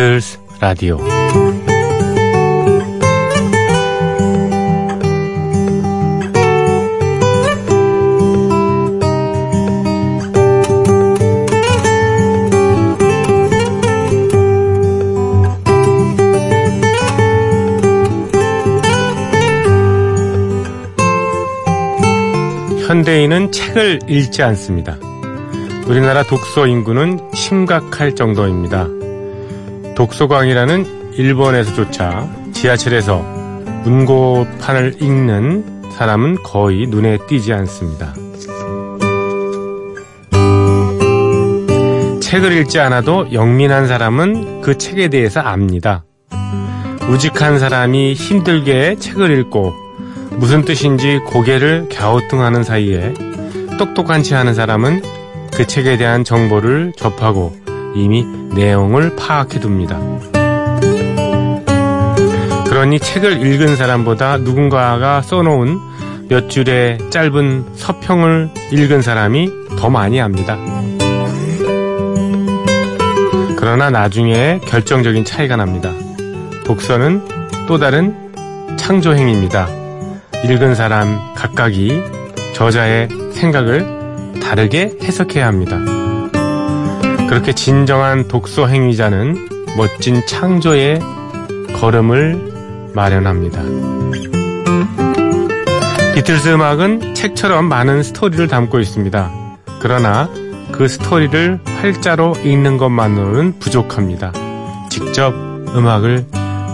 비틀스 라디오 현대인은 책을 읽지 않습니다. 우리나라 독서 인구는 심각할 정도입니다. 독서광이라는 일본에서조차 지하철에서 문고판을 읽는 사람은 거의 눈에 띄지 않습니다. 책을 읽지 않아도 영민한 사람은 그 책에 대해서 압니다. 우직한 사람이 힘들게 책을 읽고 무슨 뜻인지 고개를 갸우뚱하는 사이에 똑똑한 체 하는 사람은 그 책에 대한 정보를 접하고 이미 내용을 파악해 둡니다. 그러니 책을 읽은 사람보다 누군가가 써놓은 몇 줄의 짧은 서평을 읽은 사람이 더 많이 압니다. 그러나 나중에 결정적인 차이가 납니다. 독서는 또 다른 창조행입니다. 읽은 사람 각각이 저자의 생각을 다르게 해석해야 합니다. 그렇게 진정한 독서 행위자는 멋진 창조의 걸음을 마련합니다. 비틀스 음악은 책처럼 많은 스토리를 담고 있습니다. 그러나 그 스토리를 활자로 읽는 것만으로는 부족합니다. 직접 음악을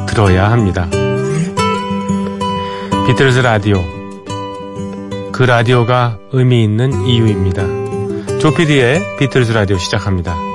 들어야 합니다. 비틀즈 라디오. 그 라디오가 의미 있는 이유입니다. 조피디의 비틀즈 라디오 시작합니다.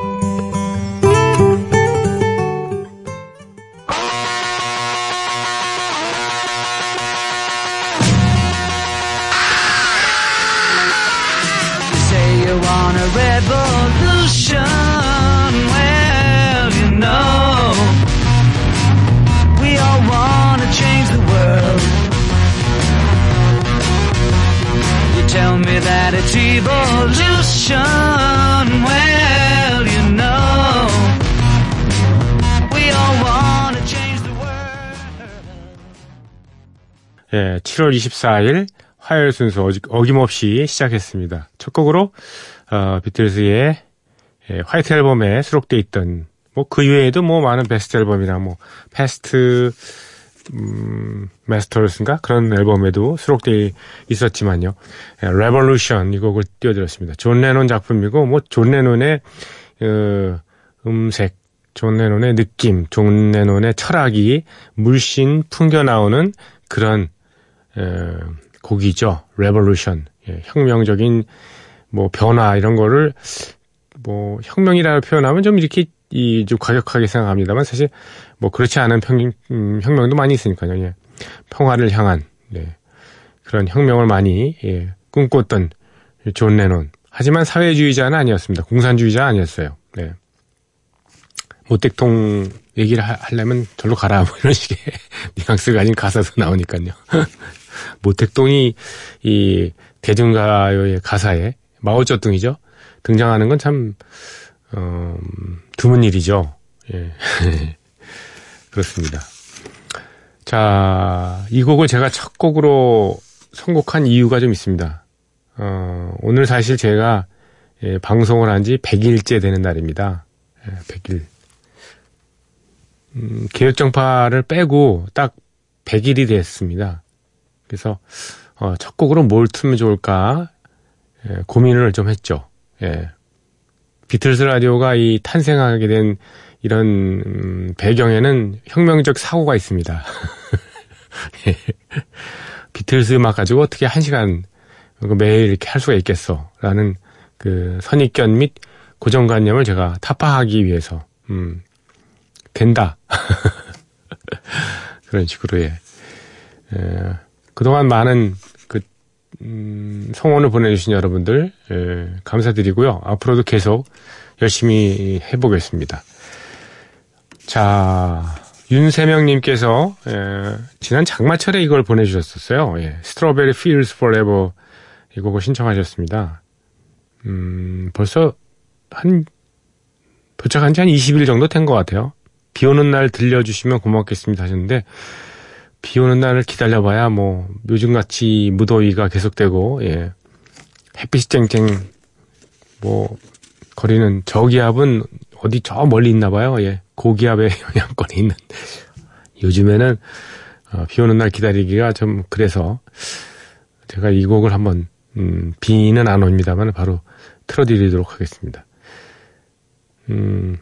예, 7월 24일 화요일 순서 어김없이 시작했습니다. 첫 곡으로 어, 비틀즈의 예, White Album에 수록돼 있던 뭐 그 외에도 뭐 많은 베스트 앨범이나 뭐 Past 음, Masters인가 그런 앨범에도 수록되어 있었지만요. Revolution 이 곡을 띄워드렸습니다. 존 레논 작품이고 뭐 존 레논의 어, 음색, 존 레논의 느낌, 존 레논의 철학이 물씬 풍겨 나오는 그런 어, 곡이죠. Revolution 예, 혁명적인 뭐 변화 이런 거를 뭐 혁명이라고 표현하면 좀 이렇게 이 좀 과격하게 생각합니다만 사실 뭐 그렇지 않은 평, 음, 혁명도 많이 있으니까요. 예. 평화를 향한 네. 그런 혁명을 많이 예, 꿈꿨던 존 레논. 하지만 사회주의자는 아니었습니다. 공산주의자 아니었어요. 네. 모택통 얘기를 하, 려면 절로 가라 뭐 이런 식의 뉘앙스가 아닌 가사도 나오니까요. 모택동이 이 대중가요의 가사에 마오쩌둥이죠. 등장하는 건 참 어, 드문 일이죠. 예. 그렇습니다. 자, 이 곡을 제가 첫 곡으로 선곡한 이유가 좀 있습니다. 어, 오늘 사실 제가 예, 방송을 한 지 100일째 되는 날입니다. 예, 100일. 음, 개혁정파를 빼고 딱 100일이 됐습니다. 그래서 어, 첫 곡으로 뭘 틀면 좋을까 예, 고민을 좀 했죠. 예. 비틀스 라디오가 이 탄생하게 된 이런 음, 배경에는 혁명적 사고가 있습니다. 예. 비틀스 음악 가지고 어떻게 한 시간 매일 이렇게 할 수가 있겠어? 라는 그 선입견 및 고정관념을 제가 타파하기 위해서, 음, 된다. 그런 식으로, 예. 에, 그동안 많은 그, 음, 성원을 보내주신 여러분들, 예, 감사드리고요. 앞으로도 계속 열심히 해보겠습니다. 자, 윤세명님께서 예, 지난 장마철에 이걸 보내주셨었어요. 예, 스트로베리 Feels Forever 이 곡을 신청하셨습니다. 음, 벌써 한 도착한 지 한 20일 정도 된 것 같아요. 비 오는 날 들려주시면 고맙겠습니다 하셨는데 비 오는 날을 기다려봐야 뭐 요즘같이 무더위가 계속되고 예. 햇빛이 쨍쨍 뭐 거리는 저기압은 어디 저 멀리 있나 봐요. 예. 고기압의 영향권이 있는 요즘에는 어, 비 오는 날 기다리기가 좀 그래서 제가 이 곡을 한번 음, 비는 안 옵니다만 바로 틀어드리도록 하겠습니다. 음,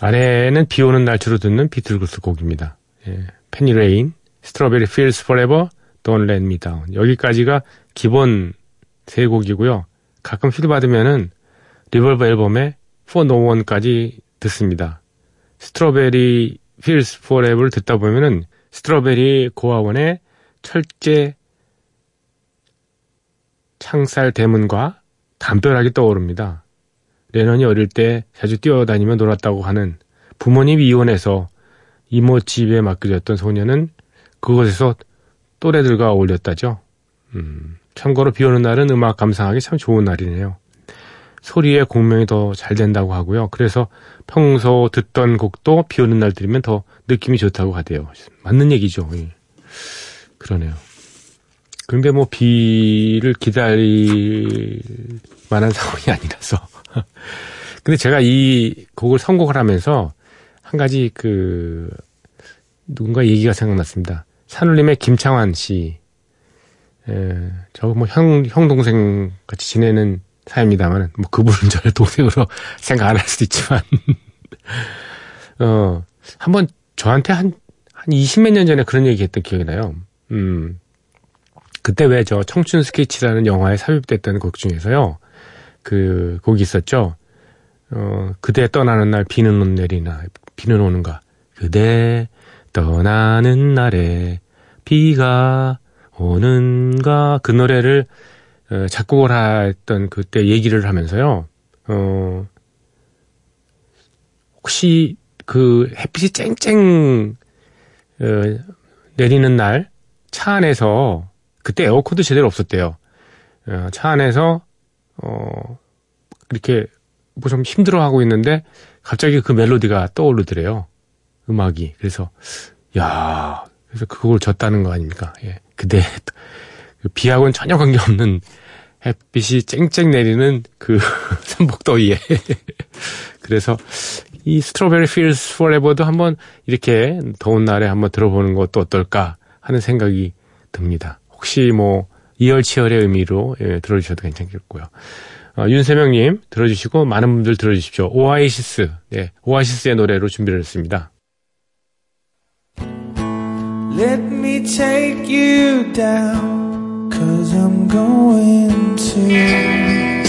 아래는 비 오는 날 주로 듣는 비틀스 곡입니다. 예, Penny Lane, Strawberry Fields Forever, Don't Let Me Down. 여기까지가 기본 세 곡이고요. 가끔 휘드 받으면은 Revolver 앨범의 For No One까지 듣습니다. Strawberry Fields Forever를 듣다 보면은 스트로베리 고아원의 철제 창살 대문과 담벼락이 떠오릅니다. 레넌이 어릴 때 자주 뛰어다니며 놀았다고 하는 부모님 이혼해서 이모 집에 맡겨졌던 소년은 그곳에서 또래들과 어울렸다죠. 음, 참고로 비 오는 날은 음악 감상하기 참 좋은 날이네요. 소리의 공명이 더 잘 된다고 하고요. 그래서 평소 듣던 곡도 비 오는 날 들으면 더 느낌이 좋다고 하대요. 맞는 얘기죠. 예. 그러네요. 근데 뭐 비를 기다릴 만한 상황이 아니라서. 근데 제가 이 곡을 선곡을 하면서 한 가지 그 누군가 얘기가 생각났습니다. 산울림의 김창환 씨. 에, 저뭐 형, 형 동생 같이 지내는 사입니다만, 뭐 그분은 저를 동생으로 생각 안 할 수도 있지만, 어, 한번 저한테 한, 한 20몇 년 전에 그런 얘기 했던 기억이 나요. 음, 그때 왜 저 청춘 스케치라는 영화에 삽입됐던 곡 중에서요. 그 곡이 있었죠. 어, 그대 떠나는 날 비는 내리나, 비는 오는가. 그대 떠나는 날에 비가 오는가. 그 노래를 어, 작곡을 했던 그때 얘기를 하면서요. 어, 혹시 그 햇빛이 쨍쨍 어, 내리는 날 차 안에서 그때 에어컨도 제대로 없었대요. 어, 차 안에서 어 이렇게 뭐 좀 힘들어하고 있는데 갑자기 그 멜로디가 떠오르더래요. 음악이. 그래서 야 그래서 그걸 졌다는 거 아닙니까? 예. 근데 그 비하고는 전혀 관계없는 햇빛이 쨍쨍 내리는 그 삼복더위에 그래서 이 Strawberry Fields Forever도 한번 이렇게 더운 날에 한번 들어보는 것도 어떨까 하는 생각이 듭니다. 혹시 뭐 이열치열의 의미로 예, 들어주셔도 괜찮겠고요. 어, 윤세명님 들어주시고 많은 분들 들어주십시오. 오아시스, 네, 오아시스의 노래로 준비를 했습니다. Let me take you down, cause I'm going to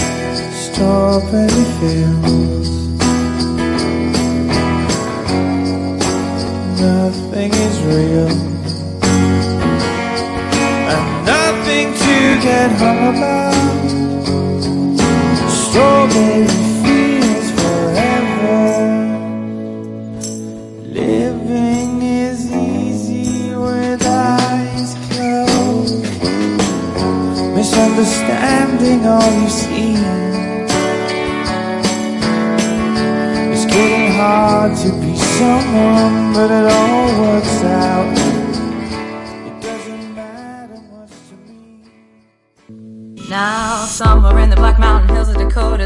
strawberry fields. Nothing is real. get hung about Strawberry fields forever. Living is easy with eyes closed. Misunderstanding all you see. It's getting hard to be someone But it all works out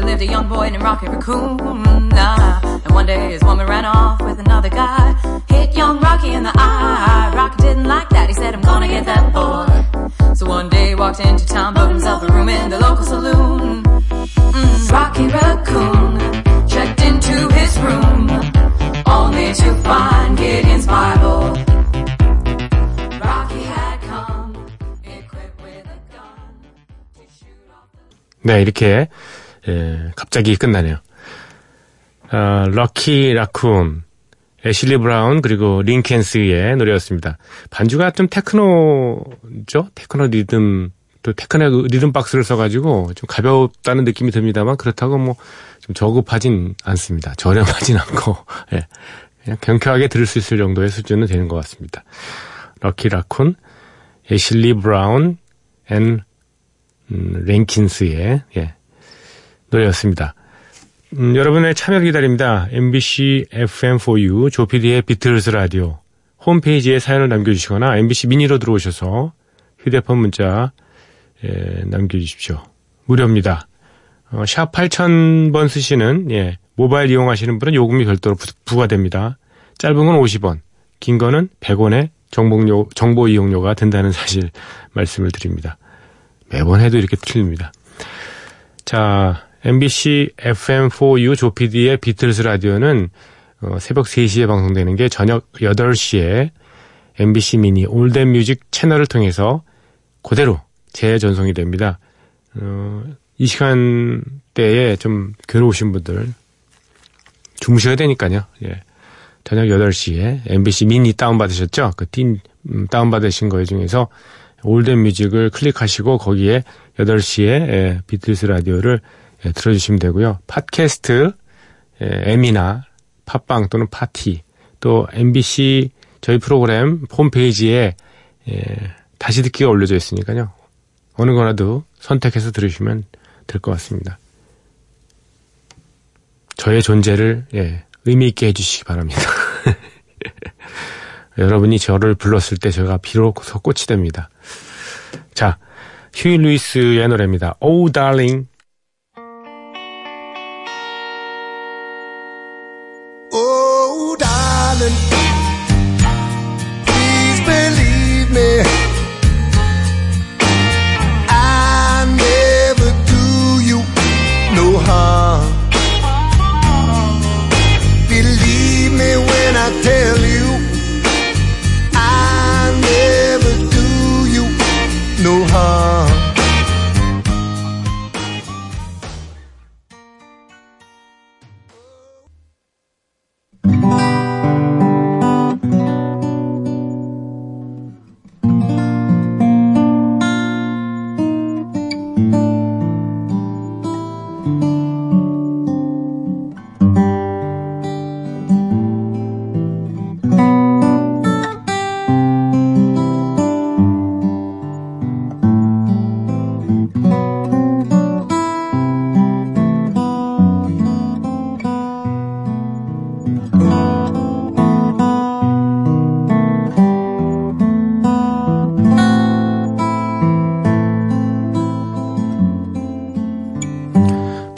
of Dakota lived a young boy named Rocky Raccoon. Nah, and one day his woman ran off with another guy. Hit young Rocky in the eye. Rocky didn't like that. He said, I'm gonna get that boy. So one day he walked into town, booked himself a room in the local saloon. Mm, Rocky Raccoon checked into his room, only to find Gideon's Bible. 네, 이렇게 예, 갑자기 끝나네요. 어, Rocky Raccoon, 애슐리 브라운 그리고 링켄스의 노래였습니다. 반주가 좀 테크노죠? 테크노 리듬 또 테크노 리듬 박스를 써가지고 좀 가볍다는 느낌이 듭니다만 그렇다고 뭐 좀 저급하진 않습니다. 저렴하진 않고 예, 그냥 경쾌하게 들을 수 있을 정도의 수준은 되는 것 같습니다. Rocky Raccoon, 애슐리 브라운, and 음, 랭킨스의 예, 노래였습니다. 음, 여러분의 참여 기다립니다. MBC FM4U 조피디의 비틀스 라디오 홈페이지에 사연을 남겨주시거나 MBC 미니로 들어오셔서 휴대폰 문자 예, 남겨주십시오. 무료입니다. 어, 샵 8000번 쓰시는 예, 모바일 이용하시는 분은 요금이 별도로 부, 과됩니다 짧은 건 50원, 긴 거는 100원의 정보, 정보 이용료가 든다는 사실 말씀을 드립니다. 매번 해도 이렇게 틀립니다. 자, MBC FM4U 조피디의 비틀스 라디오는 어, 새벽 3시에 방송되는 게 저녁 8시에 MBC 미니 All That Music 채널을 통해서 그대로 재전송이 됩니다. 어, 이 시간대에 좀 괴로우신 분들 주무셔야 되니까요. 예. 저녁 8시에 MBC 미니 다운받으셨죠? 그틴 음, 다운받으신 거 중에서 All That Music을 클릭하시고 거기에 8시에 예, 비틀스 라디오를 예, 들어주시면 되고요. 팟캐스트, 예, M이나 팟빵 또는 파티, 또 MBC 저희 프로그램 홈페이지에 예, 다시 듣기가 올려져 있으니까요. 어느 거라도 선택해서 들으시면 될 것 같습니다. 저의 존재를 예, 의미 있게 해주시기 바랍니다. 여러분이 저를 불렀을 때 제가 비로소 꽃이 됩니다. 자, 휴일 루이스의 노래입니다. Oh Darling. Darling, please believe me.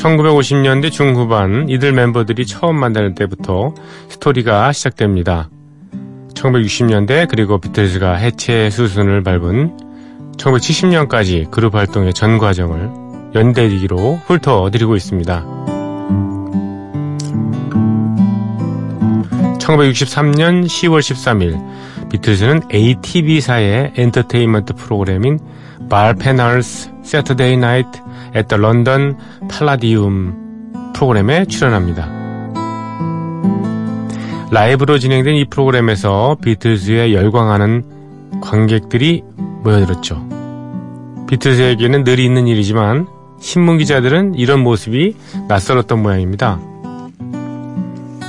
1950년대 중후반 이들 멤버들이 처음 만나는 때부터 스토리가 시작됩니다. 1960년대 그리고 비틀즈가 해체 수순을 밟은 1970년까지 그룹 활동의 전 과정을 연대기로 훑어드리고 있습니다. 1963년 10월 13일 비틀즈는 ATV사의 엔터테인먼트 프로그램인 Val Parnell's Saturday Night at the London Palladium 프로그램에 출연합니다. 라이브로 진행된 이 프로그램에서 비틀즈에 열광하는 관객들이 모여들었죠. 비틀즈에게는 늘 있는 일이지만 신문 기자들은 이런 모습이 낯설었던 모양입니다.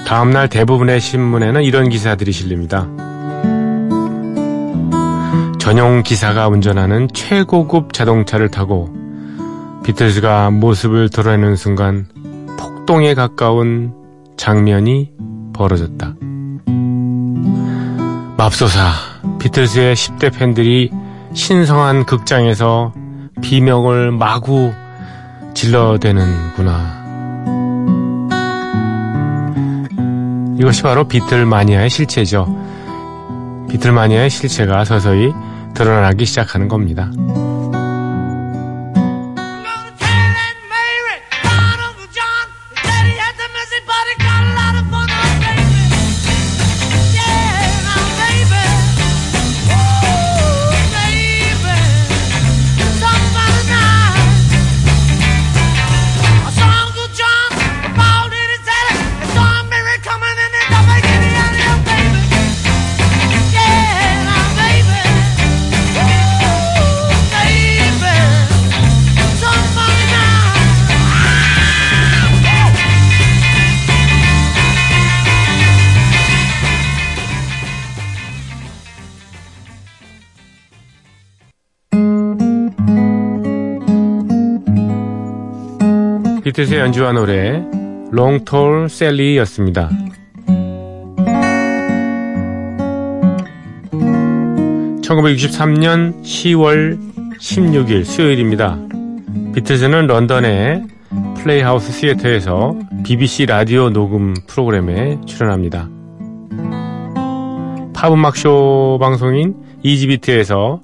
다음날 대부분의 신문에는 이런 기사들이 실립니다. 전용 기사가 운전하는 최고급 자동차를 타고 비틀즈가 모습을 드러내는 순간 폭동에 가까운 장면이 벌어졌다. 맙소사, 비틀즈의 10대 팬들이 신성한 극장에서 비명을 마구 질러대는구나. 이것이 바로 비틀마니아의 실체죠. 비틀마니아의 실체가 서서히 드러나기 시작하는 겁니다. 비틀스의 연주한 노래 Tall Sally였습니다. 1963년 10월 16일 수요일입니다. 비틀즈는 런던의 플레이하우스 시애터에서 BBC 라디오 녹음 프로그램에 출연합니다. 팝음악쇼 방송인 Easy Beat에서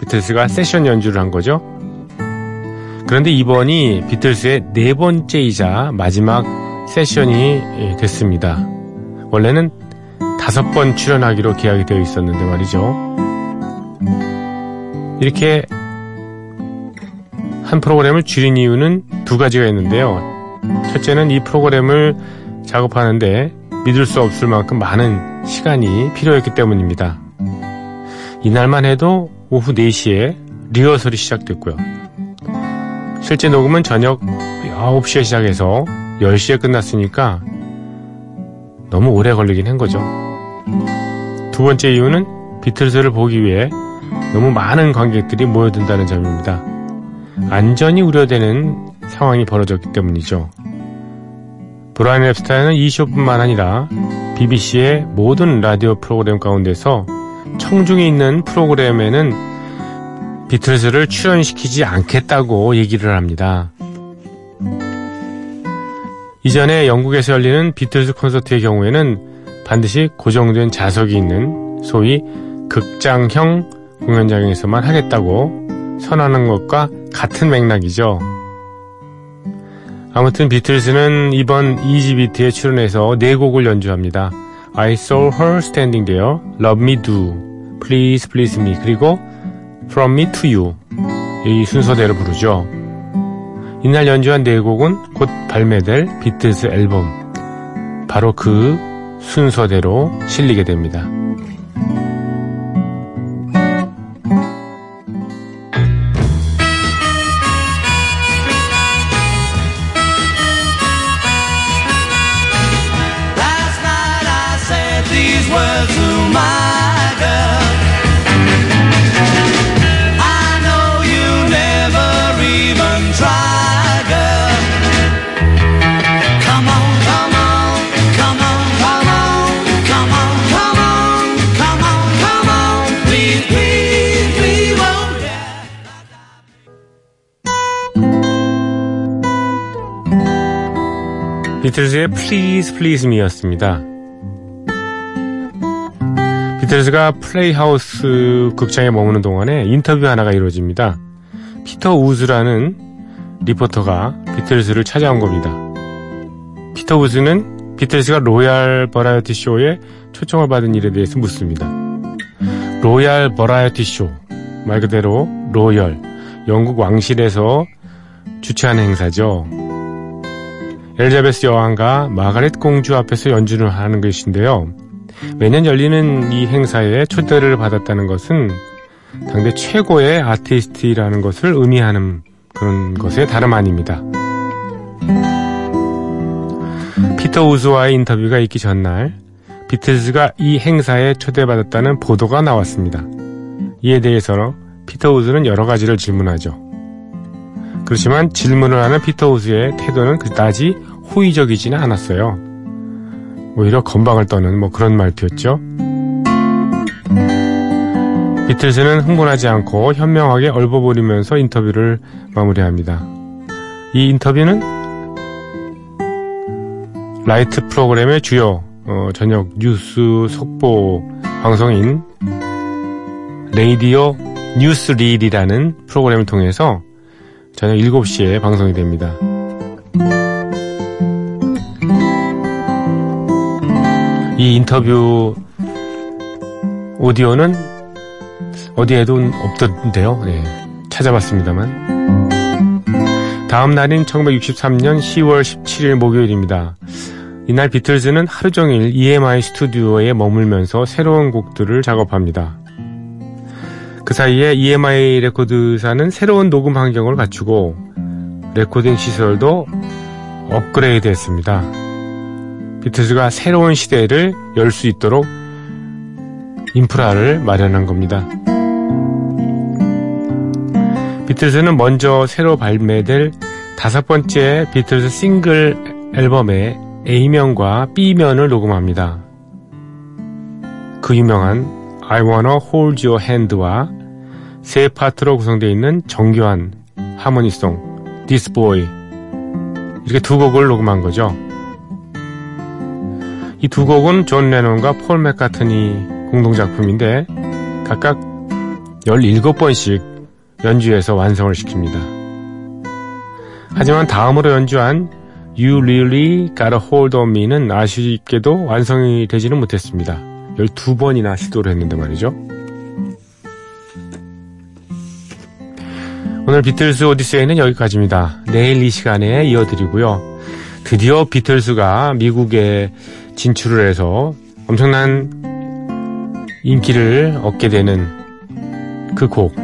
비틀스가 세션 연주를 한 거죠. 그런데 이번이 비틀스의 네 번째이자 마지막 세션이 됐습니다. 원래는 다섯 번 출연하기로 계약이 되어 있었는데 말이죠. 이렇게 한 프로그램을 줄인 이유는 두 가지가 있는데요. 첫째는 이 프로그램을 작업하는데 믿을 수 없을 만큼 많은 시간이 필요했기 때문입니다. 이날만 해도 오후 4시에 리허설이 시작됐고요. 실제 녹음은 저녁 9시에 시작해서 10시에 끝났으니까 너무 오래 걸리긴 한 거죠. 두 번째 이유는 비틀즈를 보기 위해 너무 많은 관객들이 모여든다는 점입니다. 안전이 우려되는 상황이 벌어졌기 때문이죠. 브라이언 앱스타인은 이 쇼뿐만 아니라 BBC의 모든 라디오 프로그램 가운데서 청중이 있는 프로그램에는 비틀즈를 출연시키지 않겠다고 얘기를 합니다. 이전에 영국에서 열리는 비틀즈 콘서트의 경우에는 반드시 고정된 좌석이 있는 소위 극장형 공연장에서만 하겠다고 선언하는 것과 같은 맥락이죠. 아무튼 비틀즈는 이번 이지비트에 출연해서 네 곡을 연주합니다. I saw her standing there, Love Me Do, Please Please Me, 그리고 From Me to You 이 순서대로 부르죠. 이날 연주한 네 곡은 곧 발매될 비틀즈 앨범 바로 그 순서대로 실리게 됩니다. 비틀즈의 Please Please Me였습니다. 비틀즈가 플레이하우스 극장에 머무는 동안에 인터뷰 하나가 이루어집니다. 피터 우즈라는 리포터가 비틀즈를 찾아온 겁니다. 피터 우즈는 비틀즈가 Royal 버라이어티 쇼에 초청을 받은 일에 대해서 묻습니다. Royal 버라이어티 쇼, 말 그대로 Royal, 영국 왕실에서 주최하는 행사죠. 엘자베스 여왕과 마가렛 공주 앞에서 연주를 하는 것인데요. 매년 열리는 이 행사에 초대를 받았다는 것은 당대 최고의 아티스트라는 것을 의미하는 그런 것에 다름 아닙니다. 피터 우즈와의 인터뷰가 있기 전날 비틀즈가 이 행사에 초대받았다는 보도가 나왔습니다. 이에 대해서 피터 우즈는 여러 가지를 질문하죠. 그렇지만 질문을 하는 피터 우즈의 태도는 그다지 호의적이지는 않았어요. 오히려 건방을 떠는 뭐 그런 말투였죠. 비틀즈는 흥분하지 않고 현명하게 얼버무리면서 인터뷰를 마무리합니다. 이 인터뷰는 라이트 프로그램의 주요 어, 저녁 뉴스 속보 방송인 레이디오 뉴스 릴이라는 프로그램을 통해서 저녁 7시에 방송이 됩니다. 이 인터뷰 오디오는 어디에도 없던데요. 네, 찾아봤습니다만. 다음 날인 1963년 10월 17일 목요일입니다. 이날 비틀즈는 하루 종일 EMI 스튜디오에 머물면서 새로운 곡들을 작업합니다. 그 사이에 EMI 레코드사는 새로운 녹음 환경을 갖추고 레코딩 시설도 업그레이드 했습니다. 비틀즈가 새로운 시대를 열 수 있도록 인프라를 마련한 겁니다. 비틀즈는 먼저 새로 발매될 다섯 번째 비틀즈 싱글 앨범의 A면과 B면을 녹음합니다. 그 유명한 I Wanna Hold Your Hand와 세 파트로 구성되어 있는 정교한 하모니송 This Boy 이렇게 두 곡을 녹음한 거죠. 이 두 곡은 존 레논과 폴 맥카트니 공동작품인데 각각 17번씩 연주해서 완성을 시킵니다. 하지만 다음으로 연주한 You Really Got a Hold on Me는 아쉽게도 완성이 되지는 못했습니다. 12번이나 시도를 했는데 말이죠. 오늘 비틀스 오디세이는 여기까지입니다. 내일 이 시간에 이어드리고요. 드디어 비틀스가 미국에 진출을 해서 엄청난 인기를 얻게 되는 그 곡.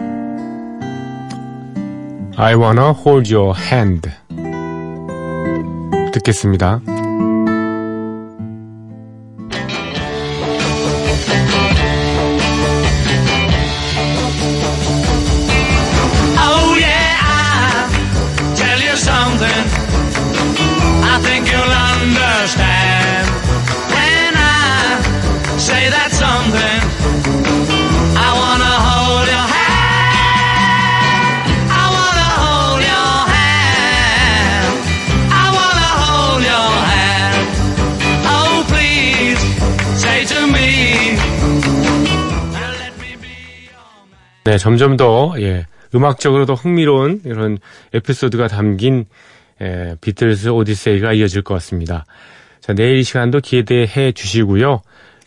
I wanna hold your hand. 듣겠습니다. 네, 점점 더, 예, 음악적으로 더 흥미로운 이런 에피소드가 담긴, 예, 비틀스 오디세이가 이어질 것 같습니다. 자, 내일 이 시간도 기대해 주시고요.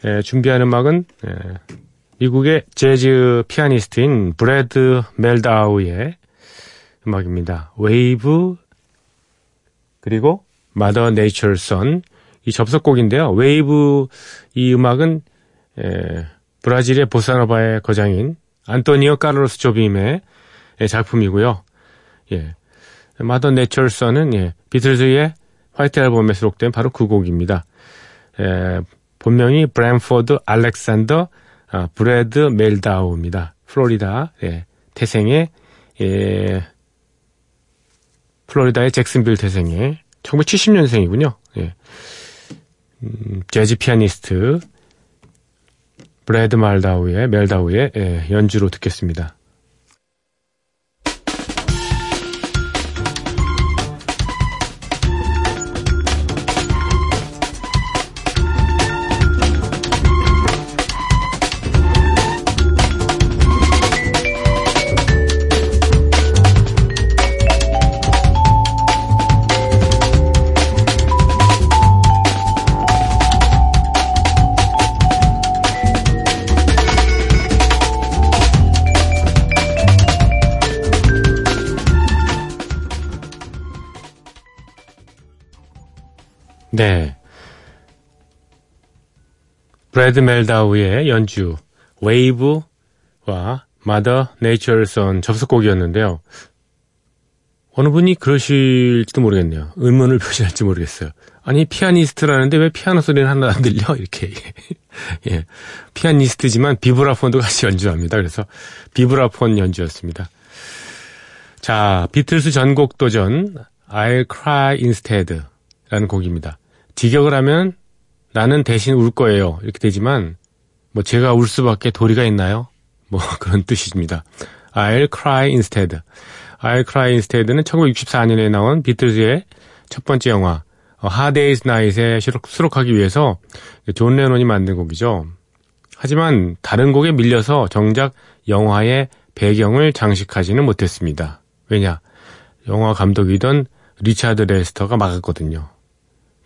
예, 준비한 음악은, 예, 미국의 재즈 피아니스트인 브래드 멜다우의 음악입니다. 웨이브, 그리고 Mother Nature's Son, 이 접속곡인데요. 웨이브, 이 음악은, 예, 브라질의 보사노바의 거장인 안토니오 카르로스 조빔의 예, 작품이고요. 예. Mother Nature's Son은 예, 비틀즈의 화이트 앨범에 수록된 바로 그 곡입니다. 예, 본명이 브랜포드 알렉산더 아, 브래드 멜다우입니다. 플로리다 예, 태생의 예, 플로리다의 잭슨빌 태생의 1970년생이군요. 예. 음, 재즈 피아니스트 브래드 말다우의 멜다우의 예, 연주로 듣겠습니다. 네. 브래드 멜다우의 연주 Wave와 Mother Nature's Son 접속곡이었는데요. 어느 분이 그러실지도 모르겠네요. 의문을 표시할지 모르겠어요. 아니 피아니스트라는데 왜 피아노 소리는 하나 안 들려? 이렇게 예 피아니스트지만 비브라폰도 같이 연주합니다. 그래서 비브라폰 연주였습니다. 자 비틀스 전곡 도전 I'll Cry Instead 라는 곡입니다. 직역을 하면 나는 대신 울 거예요. 이렇게 되지만 뭐 제가 울 수밖에 도리가 있나요? 뭐 그런 뜻입니다. I'll cry instead. I'll cry instead는 1964년에 나온 비틀즈의 첫 번째 영화 Day's Night에 수록, 수록하기 위해서 존 레논이 만든 곡이죠. 하지만 다른 곡에 밀려서 정작 영화의 배경을 장식하지는 못했습니다. 왜냐? 영화 감독이던 리차드 레스터가 막았거든요.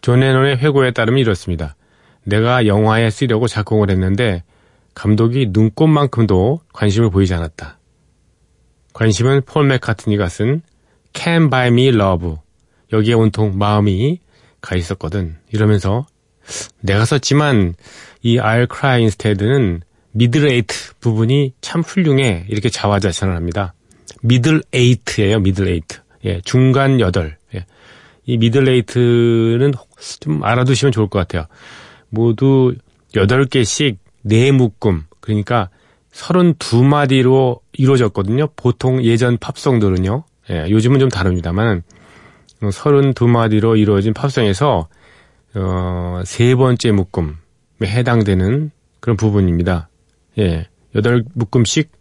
존 레논의 회고에 따르면 이렇습니다. 내가 영화에 쓰려고 작곡을 했는데 감독이 눈꼽만큼도 관심을 보이지 않았다. 관심은 폴 맥카트니가 쓴 Can Buy Me Love 여기에 온통 마음이 가 있었거든. 이러면서 내가 썼지만 이 I'll Cry Instead는 middle eight 부분이 참 훌륭해 이렇게 자화자찬을 합니다. middle eight예요. middle eight. 예, 중간 여덟. 예. 이 middle eight는 좀 알아두시면 좋을 것 같아요. 모두 8개씩 4묶음, 그러니까 32마디로 이루어졌거든요. 보통 예전 팝송들은요. 예, 요즘은 좀 다릅니다만, 32마디로 이루어진 팝송에서 어, 세 번째 묶음에 해당되는 그런 부분입니다. 예. 여덟 묶음씩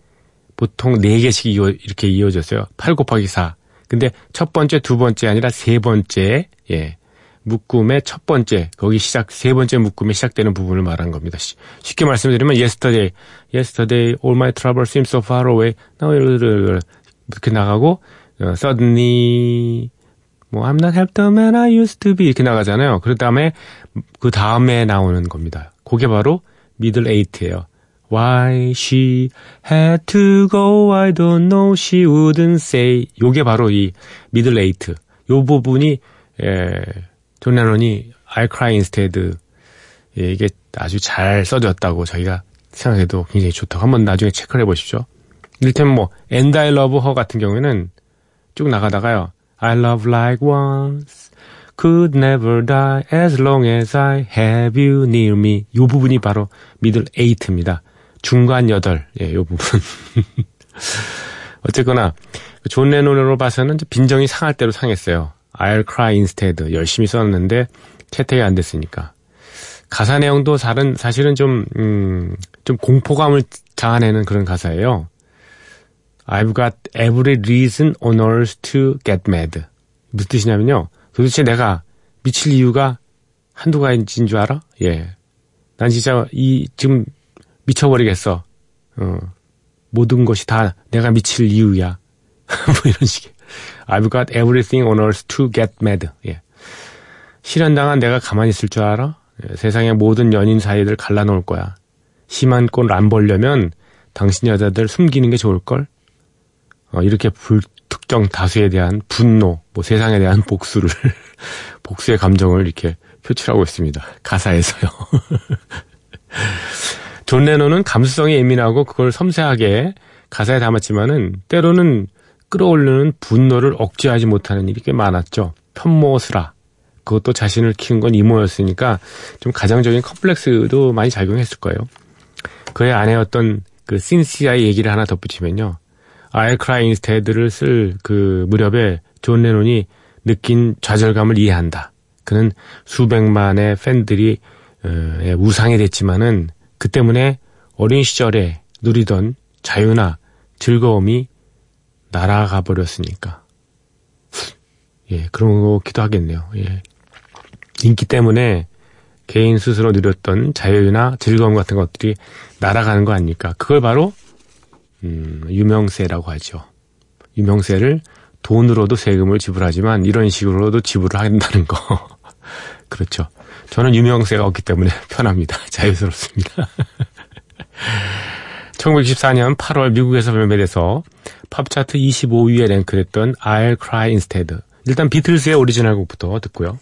보통 네 개씩 이어, 이렇게 이어졌어요. 8 곱하기 4. 근데 첫 번째, 두 번째 아니라 세 번째, 예. 묶음의 첫 번째, 거기 시작, 세 번째 묶음에 시작되는 부분을 말한 겁니다. 쉬- 쉽게 말씀드리면, yesterday, yesterday, all my trouble seems so far away. Now, 이렇게 나가고, 어, suddenly, 뭐, I'm not half the man I used to be. 이렇게 나가잖아요. 그 다음에, 그 다음에 나오는 겁니다. 그게 바로 middle eight예요. Why she had to go, I don't know, she wouldn't say. 요게 바로 이 middle eight. 요 부분이, 에, 존 레논이 I'll cry instead. 예, 이게 아주 잘 써졌다고 저희가 생각해도 굉장히 좋다고. 한번 나중에 체크를 해보십시오. 이를테면 뭐, And I love her 같은 경우에는 쭉 나가다가요. A love like ours could never die as long as I have you near me. 요 부분이 바로 middle eight입니다. 중간 여덟. 예, 요 부분. 어쨌거나 존 레논으로 봐서는 빈정이 상할 대로 상했어요. I'll cry instead. 열심히 썼는데 채택이 안 됐으니까. 가사 내용도 사실은, 사실은 좀, 음, 좀 공포감을 자아내는 그런 가사예요. I've got every reason on earth to get mad. 무슨 뜻이냐면요. 도대체 내가 미칠 이유가 한두 가지인 줄 알아? 예. 난 진짜 이, 지금 미쳐버리겠어. 어. 모든 것이 다 내가 미칠 이유야. 뭐 이런 식의. I've got everything on earth to get mad. 예. 실현당한 내가 가만히 있을 줄 알아? 예, 세상의 모든 연인 사이들 갈라놓을 거야. 심한 꼴 안 보려면 당신 여자들 숨기는 게 좋을걸? 어, 이렇게 불특정 다수에 대한 분노, 뭐 세상에 대한 복수를, 복수의 감정을 이렇게 표출하고 있습니다. 가사에서요. 존 레논은 감수성이 예민하고 그걸 섬세하게 가사에 담았지만은 때로는 끓어오르는 분노를 억제하지 못하는 일이 꽤 많았죠. 편모슬하. 그것도 자신을 키운 건 이모였으니까 좀 가정적인 컴플렉스도 많이 작용했을 거예요. 그의 아내였던 그 신시아의 얘기를 하나 덧붙이면요. Cry instead를 쓸 그 무렵에 존 레논이 느낀 좌절감을 이해한다. 그는 수백만의 팬들이 어, 의 우상이 됐지만은 그 때문에 어린 시절에 누리던 자유나 즐거움이 날아가 버렸으니까. 예, 그런 거기도 하겠네요. 예. 인기 때문에 개인 스스로 누렸던 자유나 즐거움 같은 것들이 날아가는 거 아닙니까? 그걸 바로 음, 유명세라고 하죠. 유명세를 돈으로도 세금을 지불하지만 이런 식으로도 지불을 한다는 거. 그렇죠. 저는 유명세가 없기 때문에 편합니다. 자유스럽습니다. 1964년 8월 미국에서 발매돼서 팝차트 25위에 랭크됐던 I'll Cry Instead. 일단 비틀스의 오리지널 곡부터 듣고요.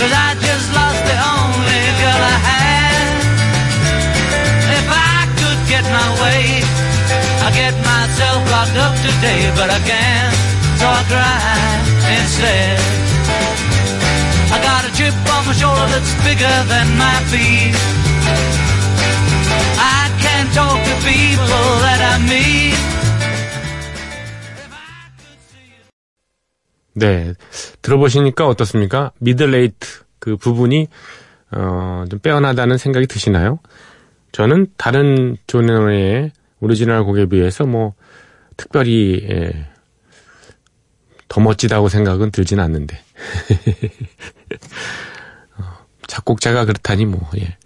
Cause I just lost the only girl I had. Locked up today, but I can't, so I cry instead. I got a chip on my shoulder that's bigger than my feet. I can't talk to people that I meet. 네. 들어보시니까 어떻습니까? 미들레이트 그 부분이 어, 좀 빼어나다는 생각이 드시나요? 저는 다른 존 레논의 오리지널 곡에 비해서 뭐 특별히 예, 더 멋지다고 생각은 들진 않는데 어, 작곡자가 그렇다니 뭐 예.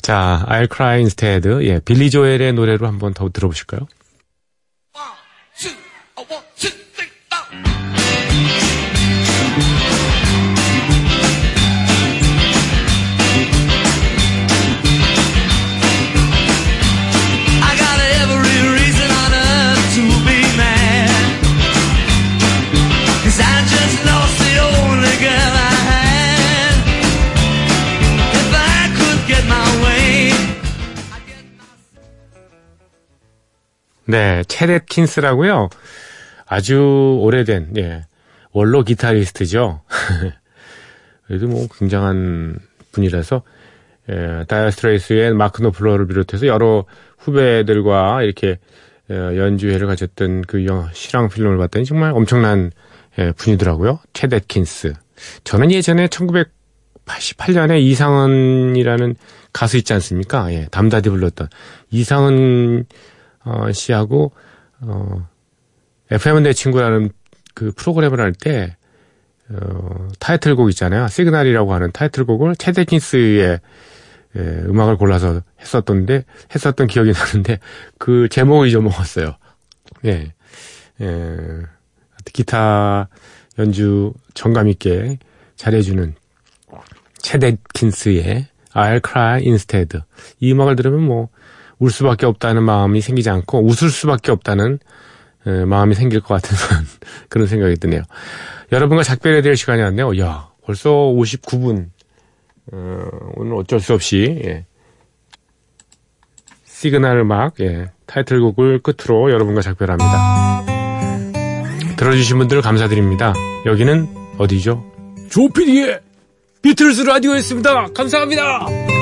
자, I'll Cry Instead 예, 빌리 조엘의 노래로 한번 더 들어보실까요? 네, 쳇 앳킨스라고요. 아주 오래된 예, 원로 기타리스트죠. 그래도 뭐 굉장한 분이라서 예, 다이어 스트레이츠의 마크 노플러를 비롯해서 여러 후배들과 이렇게 어, 연주회를 가졌던 그 영, 실황 필름을 봤더니 정말 엄청난 예, 분이더라고요. 쳇 앳킨스. 저는 예전에 1988년에 이상은이라는 가수 있지 않습니까? 예, 담다디 불렀던 이상은 어, 씨하고 어, FM은 내 친구라는 그 프로그램을 할 때 어, 타이틀곡 있잖아요. 시그널이라고 하는 타이틀곡을 챗 애킨스의 예, 음악을 골라서 했었던데 했었던 기억이 나는데 그 제목을 잊어먹었어요. 예, 예, 기타 연주 정감 있게 잘해주는 체데킨스의 I'll Cry Instead 이 음악을 들으면 뭐 울 수밖에 없다는 마음이 생기지 않고 웃을 수밖에 없다는 에, 마음이 생길 것 같은 그런 생각이 드네요. 여러분과 작별해야 될 시간이 왔네요. 야 벌써 59분 어, 오늘 어쩔 수 없이 예. 시그널 음악 예, 타이틀곡을 끝으로 여러분과 작별합니다. 들어주신 분들 감사드립니다. 여기는 어디죠? 조피디의 비틀스 라디오였습니다. 감사합니다.